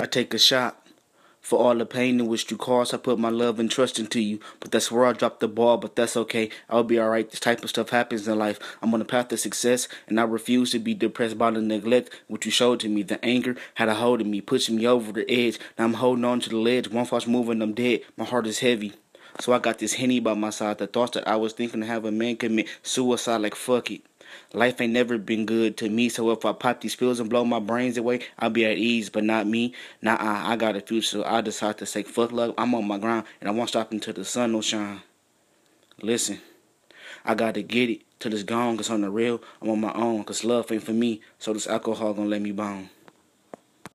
I take a shot. For all the pain in which you caused, I put my love and trust into you. But that's where I dropped the ball, but that's okay. I'll be alright. This type of stuff happens in life. I'm on the path to success, and I refuse to be depressed by the neglect which you showed to me. The anger had a hold of me, pushing me over the edge. Now I'm holding on to the ledge. One false move and I'm dead. My heart is heavy. So I got this henny by my side. The thoughts that I was thinking to have a man commit suicide, like fuck it. Life ain't never been good to me, so if I pop these pills and blow my brains away, I'll be at ease, but not me. Nah, I, I got a future, so I decide to say fuck love. I'm on my grind, and I won't stop until the sun don't shine. Listen, I gotta get it till it's gone, cause on the real, I'm on my own, cause love ain't for me, so this alcohol gonna let me bone.